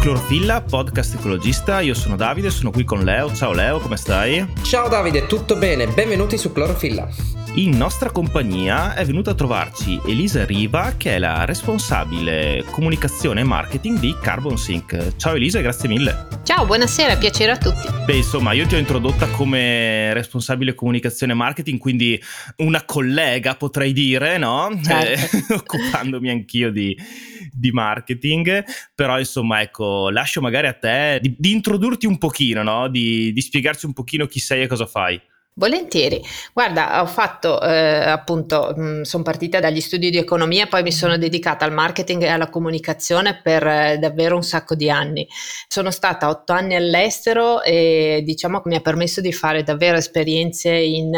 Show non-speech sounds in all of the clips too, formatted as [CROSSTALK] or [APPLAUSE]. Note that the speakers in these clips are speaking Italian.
Clorofilla, podcast ecologista. Io sono Davide, sono qui con Leo. Ciao Leo, come stai? Ciao Davide, tutto bene? Benvenuti su Clorofilla. In nostra compagnia è venuta a trovarci Elisa Riva, che è la responsabile comunicazione e marketing di Carbon Sync. Ciao Elisa, grazie mille. Ciao, buonasera, piacere a tutti. Beh, insomma, io ti ho introdotta come responsabile comunicazione e marketing, quindi una collega potrei dire, no? Certo. Eh, [LAUGHS] occupandomi anch'io di, di, marketing, però insomma, ecco, lascio magari a te di, di introdurti un pochino, no? Di, di spiegarci un pochino chi sei e cosa fai. Volentieri. Guarda, ho fatto eh, appunto, mm, sono partita dagli studi di economia, poi mi sono dedicata al marketing e alla comunicazione per eh, davvero un sacco di anni. Sono stata otto anni all'estero e diciamo che mi ha permesso di fare davvero esperienze in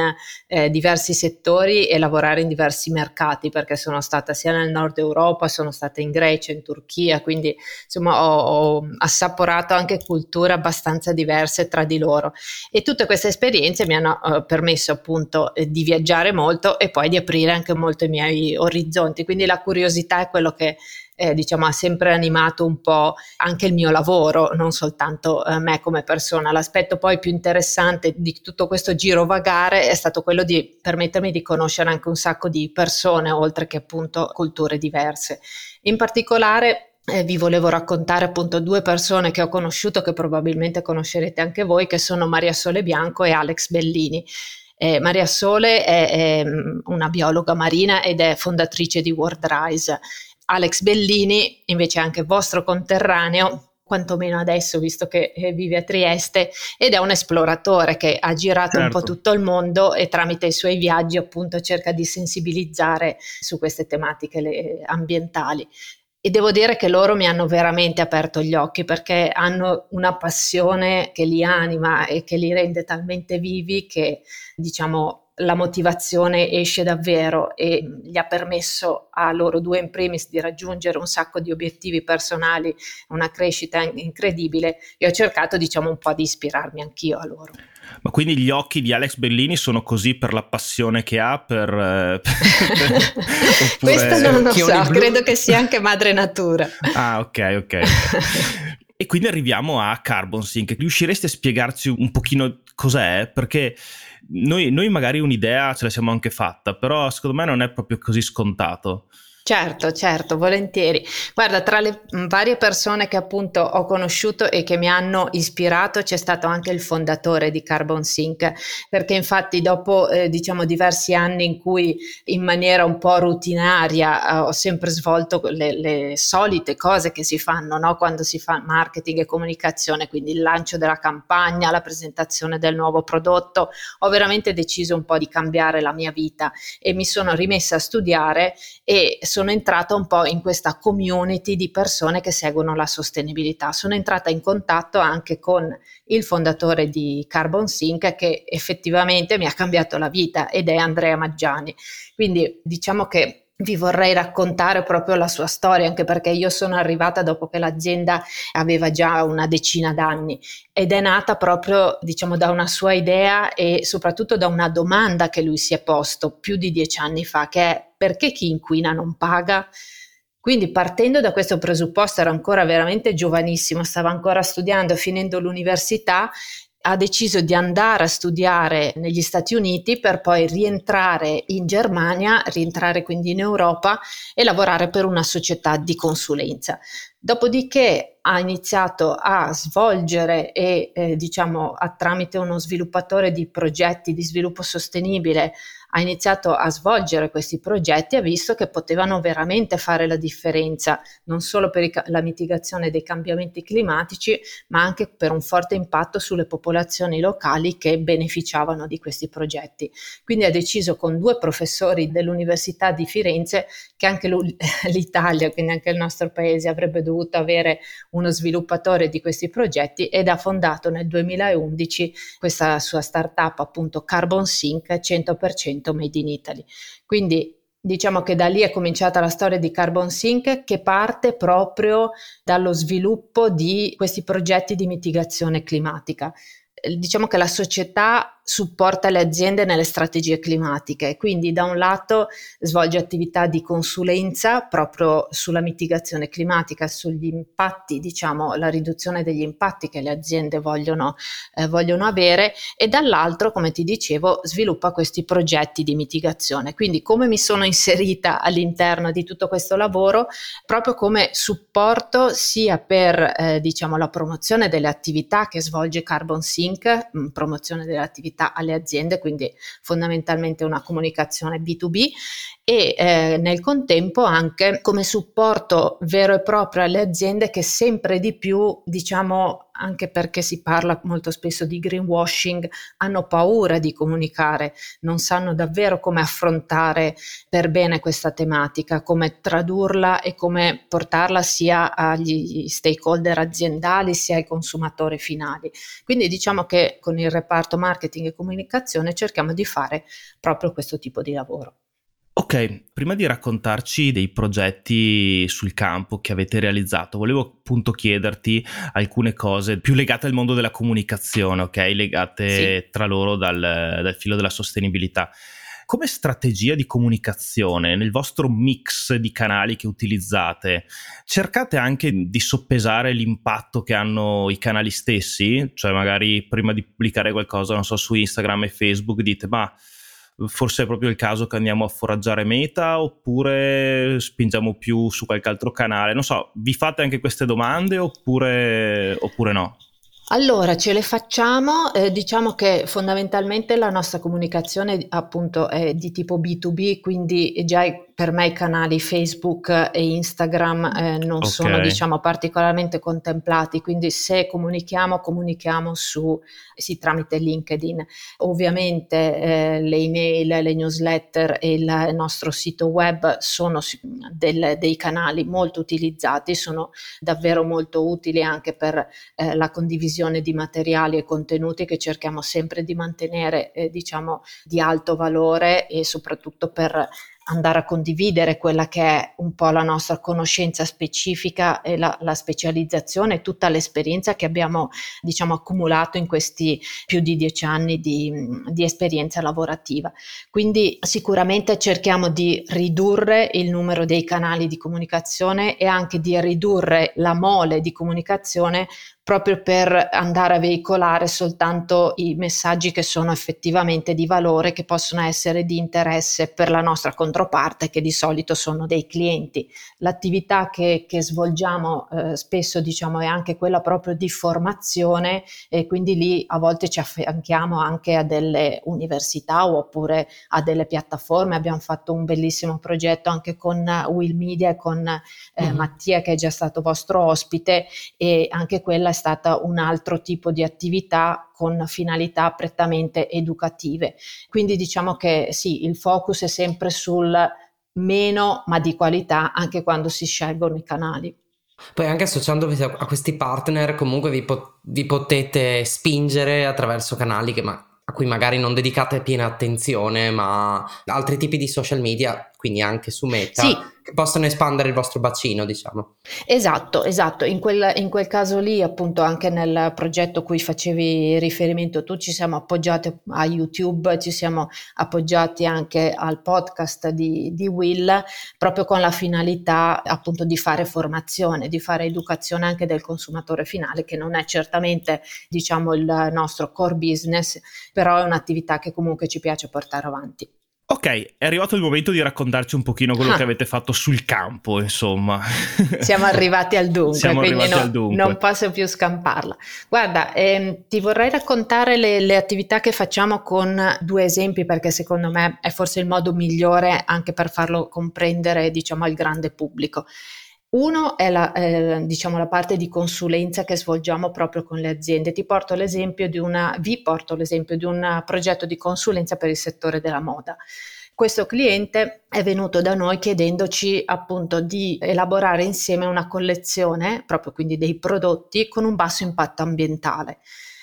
eh, diversi settori e lavorare in diversi mercati, perché sono stata sia nel nord Europa, sono stata in Grecia, in Turchia, quindi insomma ho, ho assaporato anche culture abbastanza diverse tra di loro. E tutte queste esperienze mi hanno eh, permesso appunto eh, di viaggiare molto e poi di aprire anche molto i miei orizzonti. Quindi la curiosità è quello che eh, diciamo ha sempre animato un po' anche il mio lavoro, non soltanto eh, me come persona. L'aspetto poi più interessante di tutto questo giro vagare è stato quello di permettermi di conoscere anche un sacco di persone, oltre che appunto culture diverse. In particolare eh, vi volevo raccontare appunto due persone che ho conosciuto che probabilmente conoscerete anche voi, che sono Maria Sole Bianco e Alex Bellini. Eh, Maria Sole è, è, mm, una biologa marina ed è fondatrice di World Rise. Alex Bellini invece è anche vostro conterraneo, quantomeno adesso visto che eh, vive a Trieste ed è un esploratore che ha girato certo. un po' certo. tutto il mondo e tramite i suoi viaggi appunto cerca di sensibilizzare su queste tematiche ambientali e devo dire che loro mi hanno veramente aperto gli occhi perché hanno una passione che li anima e che li rende talmente vivi che diciamo la motivazione esce davvero e gli ha permesso a loro due in primis di raggiungere un sacco di obiettivi personali, una crescita incredibile e ho cercato diciamo un po' di ispirarmi anch'io a loro. Ma quindi gli occhi di Alex Bellini sono così per la passione che ha per... Eh, [LAUGHS] per Questo non lo so, credo che sia anche madre natura. ah, ok, ok. [LAUGHS] e quindi arriviamo a Carbon Sync. Riuscireste a spiegarci un pochino cos'è? Perché noi, noi magari un'idea ce la siamo anche fatta, però secondo me non è proprio così scontato. Certo, certo, volentieri. Guarda, tra le varie persone che appunto ho conosciuto e che mi hanno ispirato c'è stato anche il fondatore di Carbon Sync, perché infatti dopo eh, diciamo diversi anni in cui in maniera un po' rutinaria eh, ho sempre svolto le, le, solite cose che si fanno no? quando si fa marketing e comunicazione, quindi il lancio della campagna, la presentazione del nuovo prodotto, ho veramente deciso un po' di cambiare la mia vita e mi sono rimessa a studiare e sono entrata un po' in questa community di persone che seguono la sostenibilità. Sono entrata in contatto anche con il fondatore di Carbon Sync che effettivamente mi ha cambiato la vita ed è Andrea Maggiani. Quindi diciamo che vi vorrei raccontare proprio la sua storia, anche perché io sono arrivata dopo che l'azienda aveva già una decina d'anni ed è nata proprio, diciamo, da una sua idea e soprattutto da una domanda che lui si è posto più di dieci anni fa, che è perché chi inquina non paga? Quindi partendo da questo presupposto, ero ancora veramente giovanissimo, stavo ancora studiando, finendo l'università ha deciso di andare a studiare negli Stati Uniti per poi rientrare in Germania, rientrare quindi in Europa e lavorare per una società di consulenza. Dopodiché ha iniziato a svolgere e eh, diciamo a, tramite uno sviluppatore di progetti di sviluppo sostenibile ha iniziato a svolgere questi progetti, ha visto che potevano veramente fare la differenza, non solo per la mitigazione dei cambiamenti climatici, ma anche per un forte impatto sulle popolazioni locali che beneficiavano di questi progetti. Quindi ha deciso con due professori dell'Università di Firenze che anche [LAUGHS] l'Italia, quindi anche il nostro paese, avrebbe dovuto avere uno sviluppatore di questi progetti ed ha fondato nel 2011 questa sua startup appunto Carbon Sync 100% 100% made in Italy. Quindi diciamo che da lì è cominciata la storia di Carbon Sync che parte proprio dallo sviluppo di questi progetti di mitigazione climatica. Diciamo che la società supporta le aziende nelle strategie climatiche, quindi da un lato svolge attività di consulenza proprio sulla mitigazione climatica, sugli impatti, diciamo la riduzione degli impatti che le aziende vogliono, eh, vogliono avere e dall'altro, come ti dicevo, sviluppa questi progetti di mitigazione. Quindi come mi sono inserita all'interno di tutto questo lavoro? Proprio come supporto sia per eh, diciamo la promozione delle attività che svolge Carbon Sync, promozione delle attività attività alle aziende, quindi fondamentalmente una comunicazione B2B e eh, nel contempo anche come supporto vero e proprio alle aziende che sempre di più, diciamo anche perché si parla molto spesso di greenwashing, hanno paura di comunicare, non sanno davvero come affrontare per bene questa tematica, come tradurla e come portarla sia agli stakeholder aziendali sia ai consumatori finali. Quindi diciamo che con il reparto marketing e comunicazione cerchiamo di fare proprio questo tipo di lavoro. Ok, prima di raccontarci dei progetti sul campo che avete realizzato, volevo appunto chiederti alcune cose più legate al mondo della comunicazione, ok? Legate sì. tra loro dal, dal filo della sostenibilità. Come strategia di comunicazione nel vostro mix di canali che utilizzate, cercate anche di soppesare l'impatto che hanno i canali stessi? Cioè magari prima di pubblicare qualcosa, non so, su Instagram e Facebook dite ma forse è proprio il caso che andiamo a foraggiare meta oppure spingiamo più su qualche altro canale? Non so, vi fate anche queste domande oppure, oppure no? Allora, ce le facciamo, eh, diciamo che fondamentalmente la nostra comunicazione appunto è di tipo B2B, quindi già per me i canali Facebook e Instagram eh, non okay. sono diciamo particolarmente contemplati, quindi se comunichiamo comunichiamo su sì, tramite LinkedIn. Ovviamente eh, le email, le newsletter e il nostro sito web sono del, dei canali molto utilizzati, sono davvero molto utili anche per eh, la condivisione di materiali e contenuti che cerchiamo sempre di mantenere eh, diciamo di alto valore e soprattutto per andare a condividere quella che è un po' la nostra conoscenza specifica e la, la specializzazione, tutta l'esperienza che abbiamo diciamo accumulato in questi più di dieci anni di, di esperienza lavorativa. Quindi sicuramente cerchiamo di ridurre il numero dei canali di comunicazione e anche di ridurre la mole di comunicazione proprio per andare a veicolare soltanto i messaggi che sono effettivamente di valore, che possono essere di interesse per la nostra controparte, che di solito sono dei clienti. L'attività che, che svolgiamo eh, spesso diciamo, è anche quella proprio di formazione e quindi lì a volte ci affianchiamo anche a delle università oppure a delle piattaforme. Abbiamo fatto un bellissimo progetto anche con Will Media e con eh, mm-hmm. Mattia che è già stato vostro ospite e anche quella è stata un altro tipo di attività con finalità prettamente educative. Quindi diciamo che sì, il focus è sempre sul meno ma di qualità anche quando si scelgono i canali. Poi anche associandovi a questi partner comunque vi, pot- vi potete spingere attraverso canali che ma- a cui magari non dedicate piena attenzione, ma altri tipi di social media, quindi anche su Meta. Sì che possono espandere il vostro bacino, diciamo. Esatto, esatto. In quel, in quel, caso lì, appunto, anche nel progetto cui facevi riferimento tu, ci siamo appoggiati a YouTube, ci siamo appoggiati anche al podcast di, di Will, proprio con la finalità appunto di fare formazione, di fare educazione anche del consumatore finale, che non è certamente, diciamo, il nostro core business, però è un'attività che comunque ci piace portare avanti. Ok, è arrivato il momento di raccontarci un pochino quello ah. che avete fatto sul campo, insomma. Siamo arrivati al dunque, Siamo quindi no, al dunque. non posso più scamparla. Guarda, ehm, ti vorrei raccontare le, le, attività che facciamo con due esempi, perché secondo me è forse il modo migliore anche per farlo comprendere, diciamo, al grande pubblico. Uno è la, eh, diciamo, la parte di consulenza che svolgiamo proprio con le aziende. Ti porto l'esempio di una, vi porto l'esempio di un progetto di consulenza per il settore della moda. Questo cliente è venuto da noi chiedendoci appunto di elaborare insieme una collezione, proprio quindi dei prodotti con un basso impatto ambientale.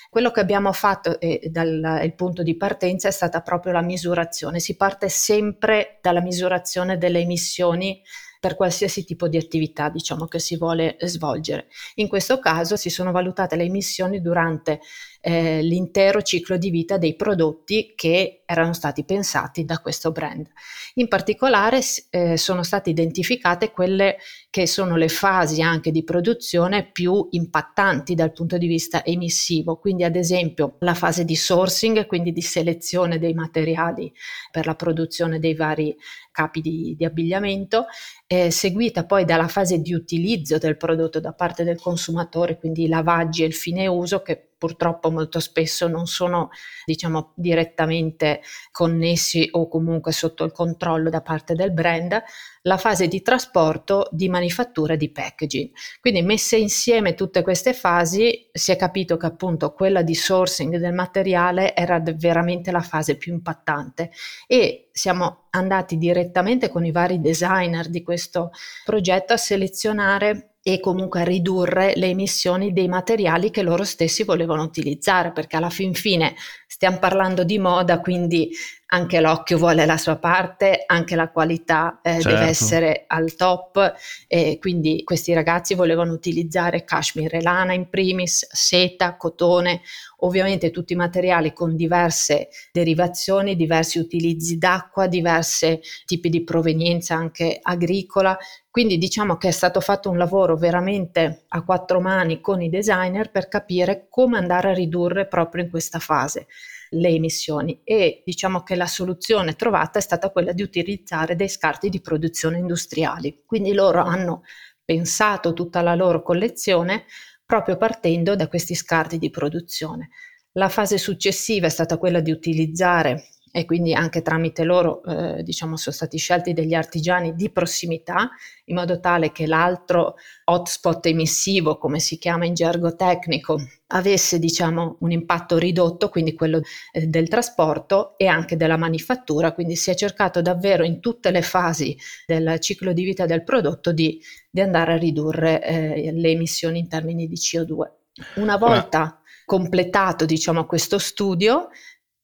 Quello che abbiamo fatto e dal il punto di partenza è stata proprio la misurazione. Si parte sempre dalla misurazione delle emissioni per qualsiasi tipo di attività diciamo che si vuole svolgere. In questo caso si sono valutate le emissioni durante eh, l'intero ciclo di vita dei prodotti che erano stati pensati da questo brand. In particolare eh, sono state identificate quelle che sono le fasi anche di produzione più impattanti dal punto di vista emissivo, quindi ad esempio la fase di sourcing, quindi di selezione dei materiali per la produzione dei vari capi di, di abbigliamento, eh, seguita poi dalla fase di utilizzo del prodotto da parte del consumatore, quindi i lavaggi e il fine uso che purtroppo molto spesso non sono diciamo direttamente connessi o comunque sotto il controllo da parte del brand, la fase di trasporto, di manifattura e di packaging. Quindi messe insieme tutte queste fasi si è capito che appunto quella di sourcing del materiale era veramente la fase più impattante e siamo andati direttamente con i vari designer di questo progetto a selezionare e comunque ridurre le emissioni dei materiali che loro stessi volevano utilizzare, perché alla fin fine stiamo parlando di moda, quindi anche l'occhio vuole la sua parte, anche la qualità eh, certo. deve essere al top. E quindi questi ragazzi volevano utilizzare cashmere e lana in primis, seta, cotone, ovviamente tutti i materiali con diverse derivazioni, diversi utilizzi d'acqua, diversi tipi di provenienza anche agricola, quindi diciamo che è stato fatto un lavoro veramente a quattro mani con i designer per capire come andare a ridurre proprio in questa fase le emissioni e diciamo che la soluzione trovata è stata quella di utilizzare dei scarti di produzione industriali. Quindi loro hanno pensato tutta la loro collezione proprio partendo da questi scarti di produzione. La fase successiva è stata quella di utilizzare e quindi anche tramite loro eh, diciamo sono stati scelti degli artigiani di prossimità in modo tale che l'altro hotspot emissivo come si chiama in gergo tecnico avesse diciamo un impatto ridotto quindi quello eh, del trasporto e anche della manifattura. Quindi si è cercato davvero in tutte le fasi del ciclo di vita del prodotto di, di andare a ridurre eh, le emissioni in termini di CO2 una volta completato diciamo questo studio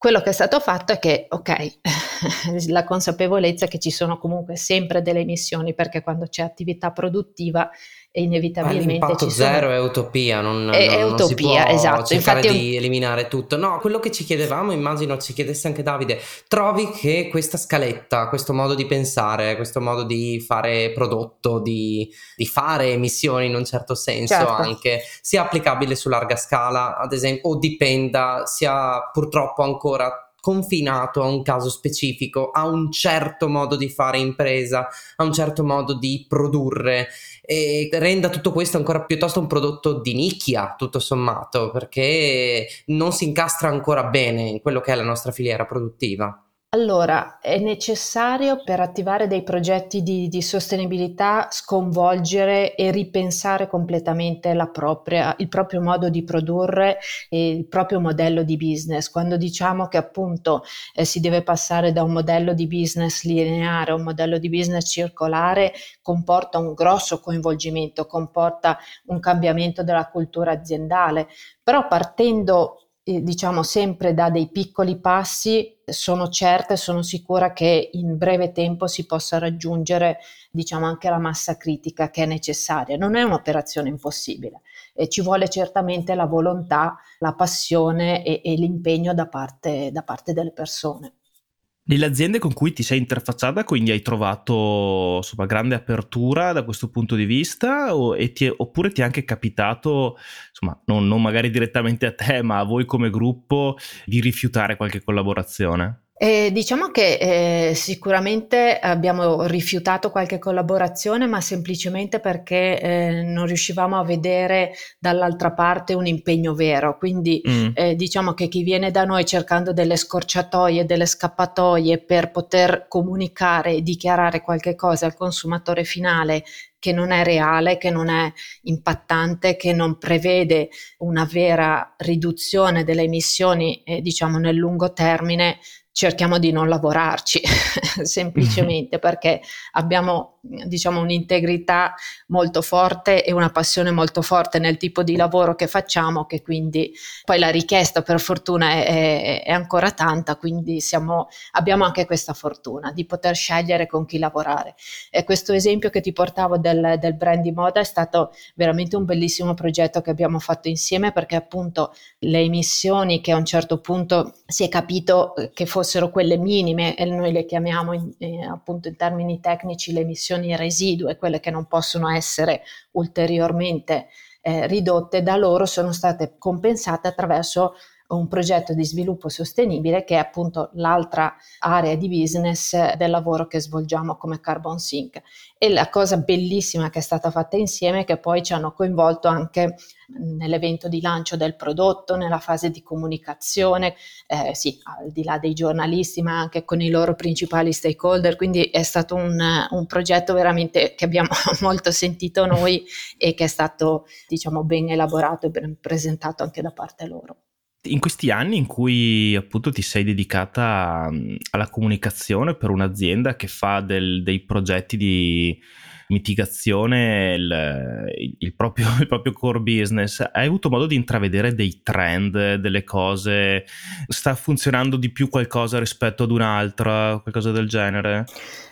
quello che è stato fatto è che, ok, [LAUGHS] la consapevolezza che ci sono comunque sempre delle emissioni perché quando c'è attività produttiva inevitabilmente l'impatto zero è utopia, non, è, non, è utopia, non esatto. cercare Infatti, di eliminare tutto. No, quello che ci chiedevamo, immagino ci chiedesse anche Davide, trovi che questa scaletta, questo modo di pensare, questo modo di fare prodotto, di, di fare emissioni in un certo senso certo. anche, sia applicabile su larga scala, ad esempio, o dipenda, sia purtroppo ancora confinato a un caso specifico, a un certo modo di fare impresa, a un certo modo di produrre e renda tutto questo ancora piuttosto un prodotto di nicchia, tutto sommato, perché non si incastra ancora bene in quello che è la nostra filiera produttiva. Allora, è necessario per attivare dei progetti di, di sostenibilità sconvolgere e ripensare completamente la propria, il proprio modo di produrre e il proprio modello di business. Quando diciamo che appunto eh, si deve passare da un modello di business lineare a un modello di business circolare, comporta un grosso coinvolgimento, comporta un cambiamento della cultura aziendale, però partendo diciamo sempre da dei piccoli passi, sono certa e sono sicura che in breve tempo si possa raggiungere diciamo anche la massa critica che è necessaria. Non è un'operazione impossibile e ci vuole certamente la volontà, la passione e, e l'impegno da parte, da parte delle persone. Nelle aziende con cui ti sei interfacciata, quindi hai trovato insomma, grande apertura da questo punto di vista, o, ti è, oppure ti è anche capitato, insomma, non, non magari direttamente a te, ma a voi come gruppo, di rifiutare qualche collaborazione? Eh, diciamo che eh, sicuramente abbiamo rifiutato qualche collaborazione, ma semplicemente perché eh, non riuscivamo a vedere dall'altra parte un impegno vero. Quindi mm. Eh, diciamo che chi viene da noi cercando delle scorciatoie, delle scappatoie per poter comunicare e dichiarare qualche cosa al consumatore finale che non è reale, che non è impattante, che non prevede una vera riduzione delle emissioni, eh, diciamo nel lungo termine, cerchiamo di non lavorarci [LAUGHS] semplicemente perché abbiamo diciamo un'integrità molto forte e una passione molto forte nel tipo di lavoro che facciamo che quindi poi la richiesta per fortuna è, è, ancora tanta quindi siamo, abbiamo anche questa fortuna di poter scegliere con chi lavorare. E questo esempio che ti portavo del, del brand di moda è stato veramente un bellissimo progetto che abbiamo fatto insieme perché appunto le emissioni che a un certo punto si è capito che fossero quelle minime e noi le chiamiamo in, eh, appunto in termini tecnici le emissioni residue, quelle che non possono essere ulteriormente eh, ridotte, da loro sono state compensate attraverso un progetto di sviluppo sostenibile che è appunto l'altra area di business del lavoro che svolgiamo come Carbon Sync. E la cosa bellissima che è stata fatta insieme è che poi ci hanno coinvolto anche nell'evento di lancio del prodotto, nella fase di comunicazione, eh, sì, al di là dei giornalisti, ma anche con i loro principali stakeholder. Quindi è stato un, un progetto veramente che abbiamo [LAUGHS] molto sentito noi e che è stato, diciamo, ben elaborato e ben presentato anche da parte loro in questi anni in cui appunto ti sei dedicata alla comunicazione per un'azienda che fa del, dei progetti di mitigazione il, il, proprio, [LAUGHS] il, proprio, core business, hai avuto modo di intravedere dei trend, delle cose? Sta funzionando di più qualcosa rispetto ad un'altra, qualcosa del genere?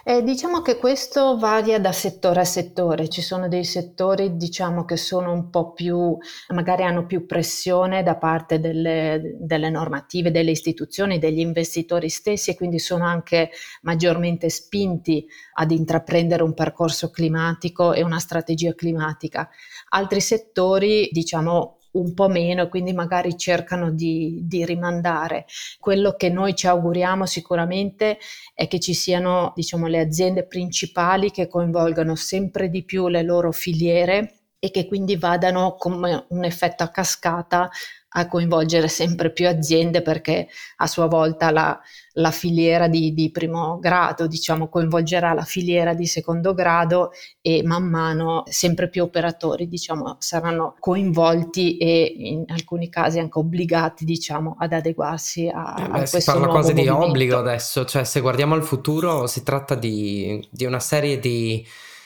Eh, diciamo che questo varia da settore a settore, ci sono dei settori diciamo che sono un po' più, magari hanno più pressione da parte delle, delle normative, delle istituzioni, degli investitori stessi e quindi sono anche maggiormente spinti ad intraprendere un percorso climatico e una strategia climatica. Altri settori diciamo un po' meno, quindi magari cercano di, di, rimandare. Quello che noi ci auguriamo sicuramente è che ci siano diciamo, le aziende principali che coinvolgano sempre di più le loro filiere e che quindi vadano come un effetto a cascata a coinvolgere sempre più aziende perché a sua volta la, la filiera di, di, primo grado diciamo, coinvolgerà la filiera di secondo grado e man mano sempre più operatori diciamo, saranno coinvolti e in alcuni casi anche obbligati diciamo, ad adeguarsi a, eh beh, a questo si parla quasi movimento. di obbligo adesso cioè se guardiamo al futuro si tratta di, di una serie di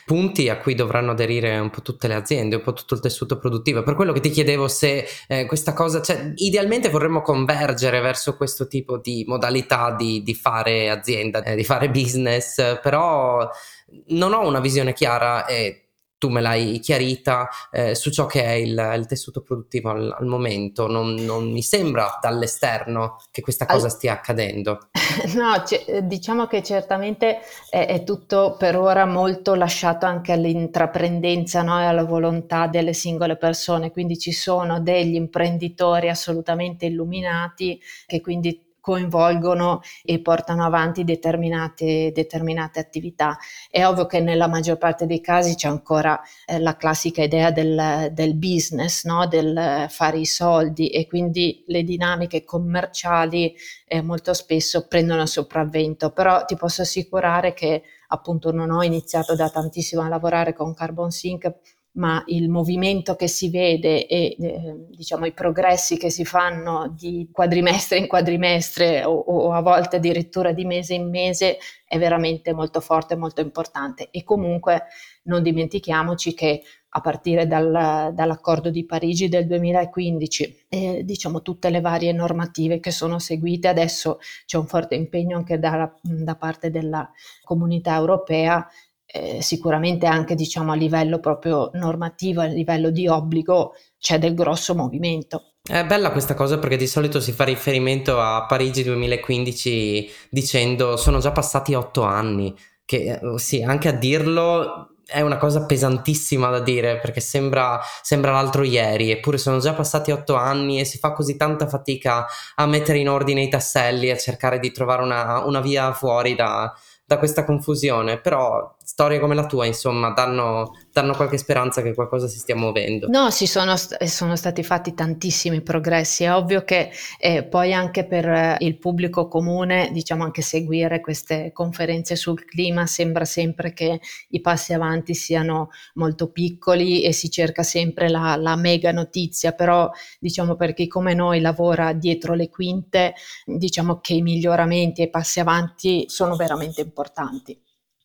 punti a cui dovranno aderire un po' tutte le aziende, un po' tutto il tessuto produttivo. Per quello che ti chiedevo se eh, questa cosa, cioè idealmente vorremmo convergere verso questo tipo di modalità di, di fare azienda, eh, di fare business, però non ho una visione chiara e tu me l'hai chiarita eh, su ciò che è il, il tessuto produttivo al, al momento. Non, non, mi sembra dall'esterno che questa cosa stia accadendo. [LAUGHS] No, c- diciamo che certamente è, è, tutto per ora molto lasciato anche all'intraprendenza no? e alla volontà delle singole persone. Quindi ci sono degli imprenditori assolutamente illuminati che quindi coinvolgono e portano avanti determinate, determinate attività. È ovvio che nella maggior parte dei casi c'è ancora eh, la classica idea del, del business, no? del fare i soldi e quindi le dinamiche commerciali eh, molto spesso prendono sopravvento, però ti posso assicurare che appunto non ho iniziato da tantissimo a lavorare con Carbon Sync ma il movimento che si vede e eh, diciamo i progressi che si fanno di quadrimestre in quadrimestre o, o, a volte addirittura di mese in mese è veramente molto forte molto importante. E comunque non dimentichiamoci che a partire dal, dall'accordo di Parigi del 2015 e diciamo tutte le varie normative che sono seguite, adesso c'è un forte impegno anche da, da parte della comunità europea eh, sicuramente anche diciamo a livello proprio normativo, a livello di obbligo c'è del grosso movimento. È bella questa cosa perché di solito si fa riferimento a Parigi 2015 dicendo sono già passati otto anni, che eh, sì, anche a dirlo è una cosa pesantissima da dire perché sembra, sembra l'altro ieri, eppure sono già passati otto anni e si fa così tanta fatica a mettere in ordine i tasselli, a cercare di trovare una, una via fuori da, da questa confusione, però storie come la tua, insomma, danno, danno qualche speranza che qualcosa si stia muovendo. No, ci sono, sono stati fatti tantissimi progressi. È ovvio che eh, poi anche per eh, il pubblico comune, diciamo anche seguire queste conferenze sul clima, sembra sempre che i passi avanti siano molto piccoli e si cerca sempre la, la mega notizia, però diciamo per chi come noi lavora dietro le quinte, diciamo che i miglioramenti e i passi avanti sono veramente importanti.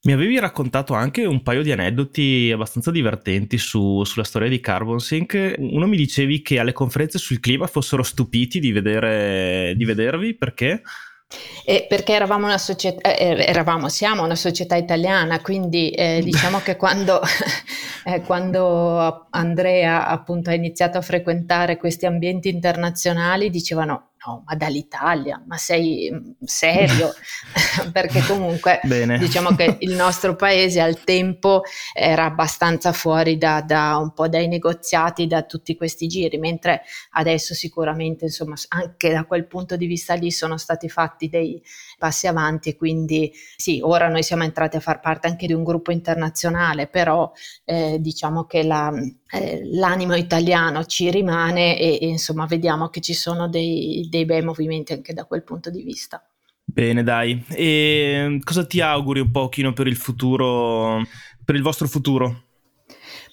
Mi avevi raccontato anche un paio di aneddoti abbastanza divertenti su, sulla storia di Carbon Sync. Uno mi dicevi che alle conferenze sul clima fossero stupiti di, vedere, di vedervi perché? Eh, perché eravamo una società, eh, eh, eravamo, siamo una società italiana, quindi eh, [LAUGHS] diciamo che quando, [LAUGHS] eh, quando Andrea appunto ha iniziato a frequentare questi ambienti internazionali dicevano no, ma dall'Italia, ma sei mm, serio? [LAUGHS] [LAUGHS] Perché comunque Bene. diciamo che il [LAUGHS] nostro paese al tempo era abbastanza fuori da, da, un po' dai negoziati, da tutti questi giri, mentre adesso sicuramente insomma anche da quel punto di vista lì sono stati fatti dei passi avanti e quindi sì, ora noi siamo entrati a far parte anche di un gruppo internazionale, però eh, diciamo che la, eh, l'animo italiano ci rimane e, e, insomma vediamo che ci sono dei, dei bei movimenti anche da quel punto di vista. Bene, dai. E cosa ti auguri un pochino per il futuro, per il vostro futuro?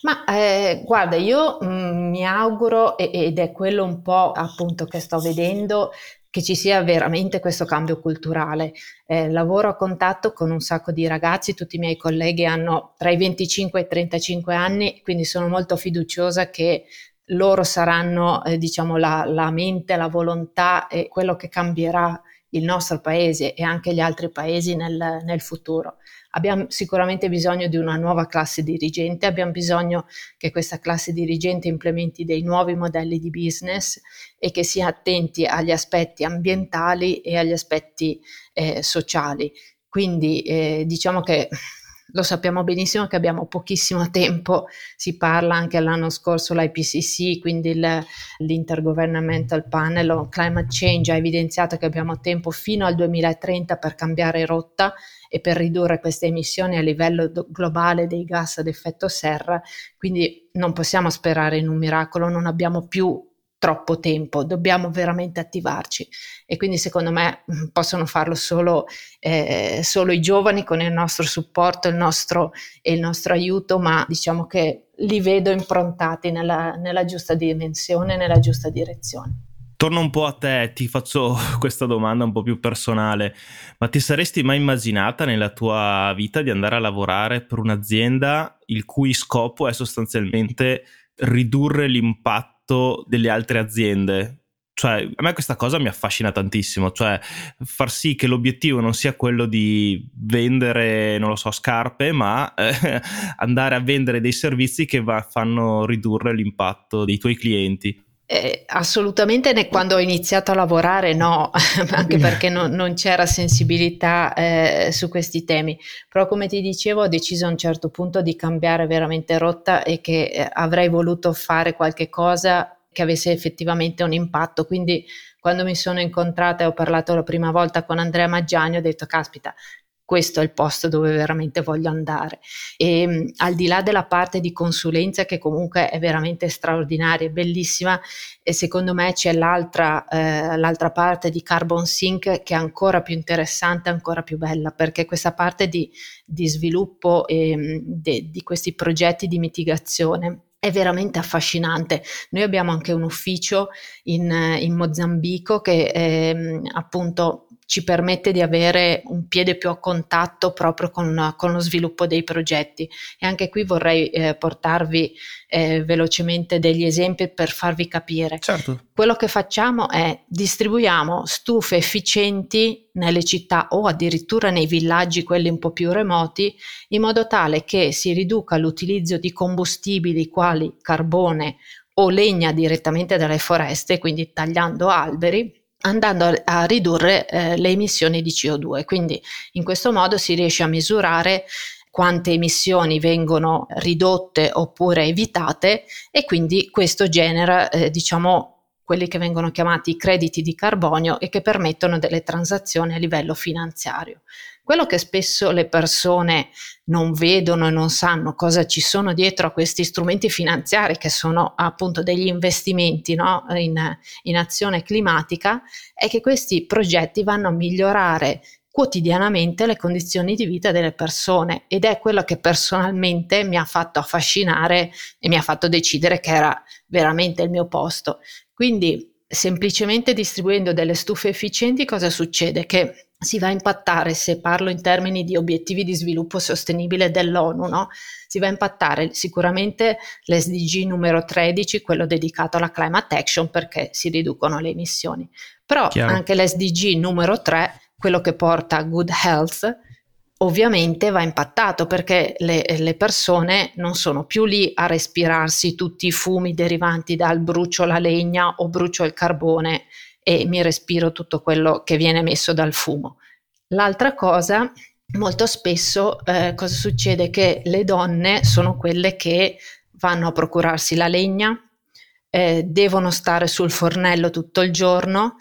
Ma eh, guarda, io mh, mm, mi auguro, ed è quello un po' appunto che sto vedendo, che ci sia veramente questo cambio culturale. Eh, lavoro a contatto con un sacco di ragazzi, tutti i miei colleghi hanno tra i 25 e i 35 anni, quindi sono molto fiduciosa che loro saranno, eh, diciamo, la, la mente, la volontà e quello che cambierà il nostro paese e anche gli altri paesi nel, nel futuro. Abbiamo sicuramente bisogno di una nuova classe dirigente, abbiamo bisogno che questa classe dirigente implementi dei nuovi modelli di business e che sia attenti agli aspetti ambientali e agli aspetti eh, sociali. Quindi eh, diciamo che lo sappiamo benissimo che abbiamo pochissimo tempo, si parla anche l'anno scorso l'IPCC, quindi il, l'Intergovernmental Panel on Climate Change ha evidenziato che abbiamo tempo fino al 2030 per cambiare rotta e per ridurre queste emissioni a livello do- globale dei gas ad effetto serra, quindi non possiamo sperare in un miracolo, non abbiamo più troppo tempo, dobbiamo veramente attivarci e quindi secondo me mm, possono farlo solo, eh, solo i giovani con il nostro supporto il nostro, il nostro aiuto, ma diciamo che li vedo improntati nella, nella giusta dimensione, nella giusta direzione. Torno un po' a te, ti faccio [LAUGHS] questa domanda un po' più personale, ma ti saresti mai immaginata nella tua vita di andare a lavorare per un'azienda il cui scopo è sostanzialmente ridurre l'impatto rispetto delle altre aziende. Cioè, a me questa cosa mi affascina tantissimo, cioè far sì che l'obiettivo non sia quello di vendere, non lo so, scarpe, ma eh, [LAUGHS] andare a vendere dei servizi che va, fanno ridurre l'impatto dei tuoi clienti. Eh, assolutamente né quando ho iniziato a lavorare no, [LAUGHS] anche perché no, non c'era sensibilità eh, su questi temi, però come ti dicevo ho deciso a un certo punto di cambiare veramente rotta e che eh, avrei voluto fare qualche cosa che avesse effettivamente un impatto, quindi quando mi sono incontrata e ho parlato la prima volta con Andrea Maggiani ho detto caspita questo è il posto dove veramente voglio andare. E mm, al di là della parte di consulenza che comunque è veramente straordinaria e bellissima, e secondo me c'è l'altra, eh, l'altra parte di Carbon Sync che è ancora più interessante, ancora più bella, perché questa parte di, di sviluppo e, mm, de, di questi progetti di mitigazione è veramente affascinante. Noi abbiamo anche un ufficio in, in Mozambico che eh, appunto ci permette di avere un piede più a contatto proprio con, con lo sviluppo dei progetti. E anche qui vorrei eh, portarvi eh, velocemente degli esempi per farvi capire. Certo. Quello che facciamo è distribuiamo stufe efficienti nelle città o addirittura nei villaggi, quelli un po' più remoti, in modo tale che si riduca l'utilizzo di combustibili quali carbone o legna direttamente dalle foreste, quindi tagliando alberi andando a, ridurre eh, le emissioni di CO2. Quindi in questo modo si riesce a misurare quante emissioni vengono ridotte oppure evitate e quindi questo genera eh, diciamo quelli che vengono chiamati crediti di carbonio e che permettono delle transazioni a livello finanziario. Quello che spesso le persone non vedono e non sanno cosa ci sono dietro a questi strumenti finanziari che sono appunto degli investimenti no? in, in azione climatica è che questi progetti vanno a migliorare quotidianamente le condizioni di vita delle persone ed è quello che personalmente mi ha fatto affascinare e mi ha fatto decidere che era veramente il mio posto. Quindi semplicemente distribuendo delle stufe efficienti cosa succede? Che si va a impattare, se parlo in termini di obiettivi di sviluppo sostenibile dell'ONU, no? si va a impattare sicuramente l'SDG numero 13, quello dedicato alla climate action perché si riducono le emissioni, però Chiaro. anche l'SDG numero 3, quello che porta a good health, ovviamente va impattato perché le, le, persone non sono più lì a respirarsi tutti i fumi derivanti dal brucio la legna o brucio il carbone e mi respiro tutto quello che viene messo dal fumo. L'altra cosa, molto spesso eh, cosa succede? Che le donne sono quelle che vanno a procurarsi la legna, eh, devono stare sul fornello tutto il giorno,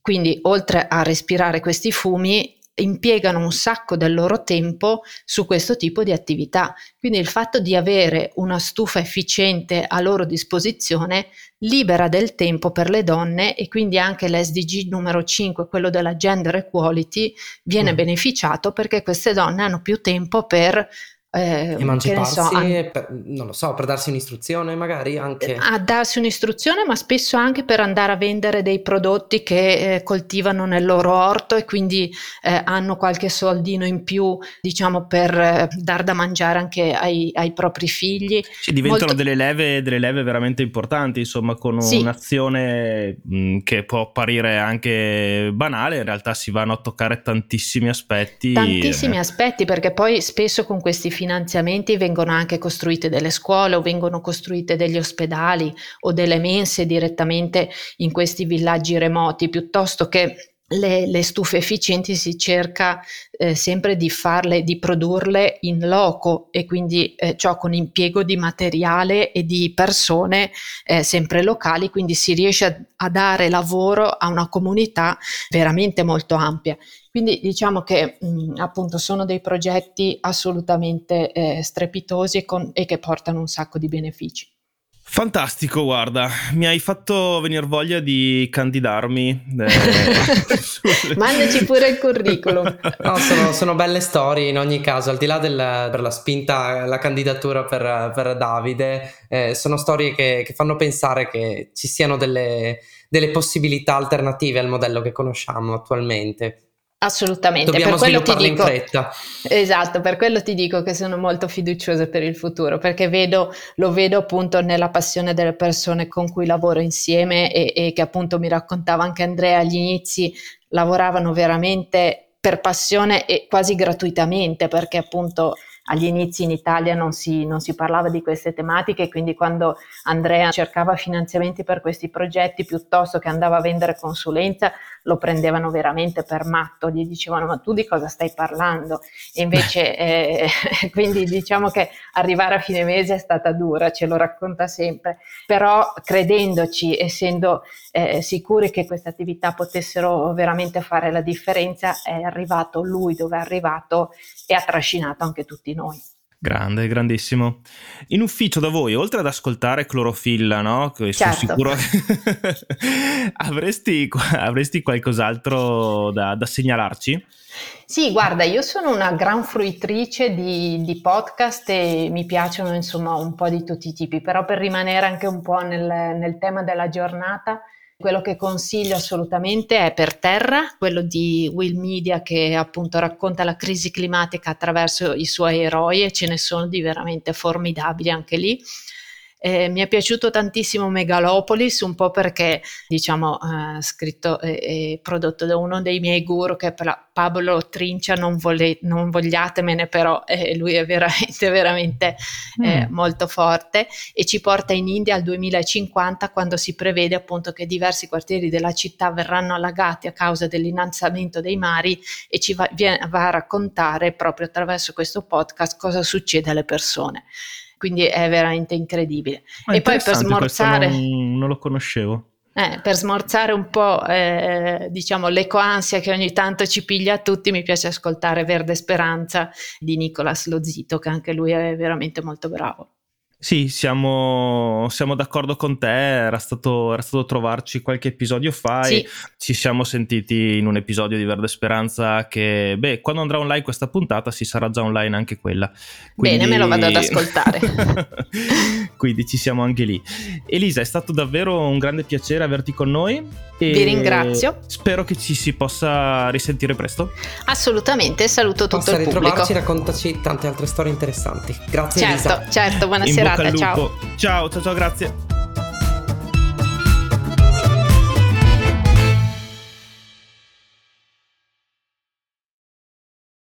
quindi oltre a respirare questi fumi impiegano un sacco del loro tempo su questo tipo di attività. Quindi il fatto di avere una stufa efficiente a loro disposizione libera del tempo per le donne e quindi anche l'SDG numero 5, quello della gender equality, viene mm. beneficiato perché queste donne hanno più tempo per eh, Emanciparsi, so, an- per, non lo so, per darsi un'istruzione magari anche. A darsi un'istruzione, ma spesso anche per andare a vendere dei prodotti che eh, coltivano nel loro orto e quindi eh, hanno qualche soldino in più, diciamo, per eh, dar da mangiare anche ai, ai propri figli. Sì, diventano Molto... delle, leve, delle leve veramente importanti, insomma, con sì. un'azione mh, mm, che può apparire anche banale, in realtà si vanno a toccare tantissimi aspetti. Tantissimi aspetti, perché poi spesso con questi finanziamenti vengono anche costruite delle scuole o vengono costruite degli ospedali o delle mense direttamente in questi villaggi remoti, piuttosto che le, le, stufe efficienti si cerca eh, sempre di farle, di produrle in loco e quindi eh, ciò con impiego di materiale e di persone eh, sempre locali, quindi si riesce a, a, dare lavoro a una comunità veramente molto ampia. Quindi diciamo che mh, appunto sono dei progetti assolutamente eh, strepitosi e, con, e che portano un sacco di benefici. Fantastico, guarda, mi hai fatto venire voglia di candidarmi. Eh, [LAUGHS] Mandaci pure il curriculum. [LAUGHS] No, sono, sono, belle storie in ogni caso, al di là del, per la spinta, la candidatura per, per Davide, eh, sono storie che, che, fanno pensare che ci siano delle, delle possibilità alternative al modello che conosciamo attualmente. Assolutamente, Dobbiamo per quello ti dico, in fretta. Esatto, per quello ti dico che sono molto fiduciosa per il futuro, perché vedo, lo vedo appunto nella passione delle persone con cui lavoro insieme e, e che appunto mi raccontava anche Andrea agli inizi, lavoravano veramente per passione e quasi gratuitamente, perché appunto agli inizi in Italia non si, non si parlava di queste tematiche, quindi quando Andrea cercava finanziamenti per questi progetti piuttosto che andava a vendere consulenza, lo prendevano veramente per matto, gli dicevano ma tu di cosa stai parlando? E invece [LAUGHS] eh, [LAUGHS] quindi diciamo che arrivare a fine mese è stata dura, ce lo racconta sempre, però credendoci, essendo eh, sicuri che queste attività potessero veramente fare la differenza, è arrivato lui dove è arrivato e ha trascinato anche tutti noi. Grande, grandissimo. In ufficio da voi, oltre ad ascoltare Clorofilla, no? Che certo. sono sicuro [LAUGHS] avresti, avresti, qualcos'altro da, da, segnalarci? Sì, guarda, io sono una gran fruitrice di, di, podcast e mi piacciono insomma un po' di tutti i tipi, però per rimanere anche un po' nel, nel tema della giornata, quello che consiglio assolutamente è Per Terra, quello di Will Media che appunto racconta la crisi climatica attraverso i suoi eroi e ce ne sono di veramente formidabili anche lì. Eh, mi è piaciuto tantissimo Megalopolis, un po' perché, diciamo, eh, scritto e, e, prodotto da uno dei miei guru che è Pablo Trincia, non, vole, non vogliatemene, però [LAUGHS] eh, lui è veramente, veramente eh, mm. molto forte e ci porta in India al 2050 quando si prevede appunto che diversi quartieri della città verranno allagati a causa dell'innalzamento dei mari e ci va, viene, va a raccontare proprio attraverso questo podcast cosa succede alle persone quindi è veramente incredibile. Ah, e poi per smorzare... Non, non, lo conoscevo. Eh, per smorzare un po' eh, diciamo l'ecoansia che ogni tanto ci piglia a tutti, mi piace ascoltare Verde Speranza di Nicolas Lozito, che anche lui è veramente molto bravo. Sì, siamo, siamo, d'accordo con te, era stato, era stato, trovarci qualche episodio fa sì. e ci siamo sentiti in un episodio di Verde Speranza che, beh, quando andrà online questa puntata si sarà già online anche quella. Quindi... Bene, me lo vado ad ascoltare. [LAUGHS] Quindi ci siamo anche lì. Elisa, è stato davvero un grande piacere averti con noi. E Vi ringrazio. Spero che ci si possa risentire presto. Assolutamente, saluto tutto Possa il pubblico. ritrovarci, raccontaci tante altre storie interessanti. Grazie Certo, Elisa. certo, buona In serata, ciao. Ciao, ciao, ciao, grazie.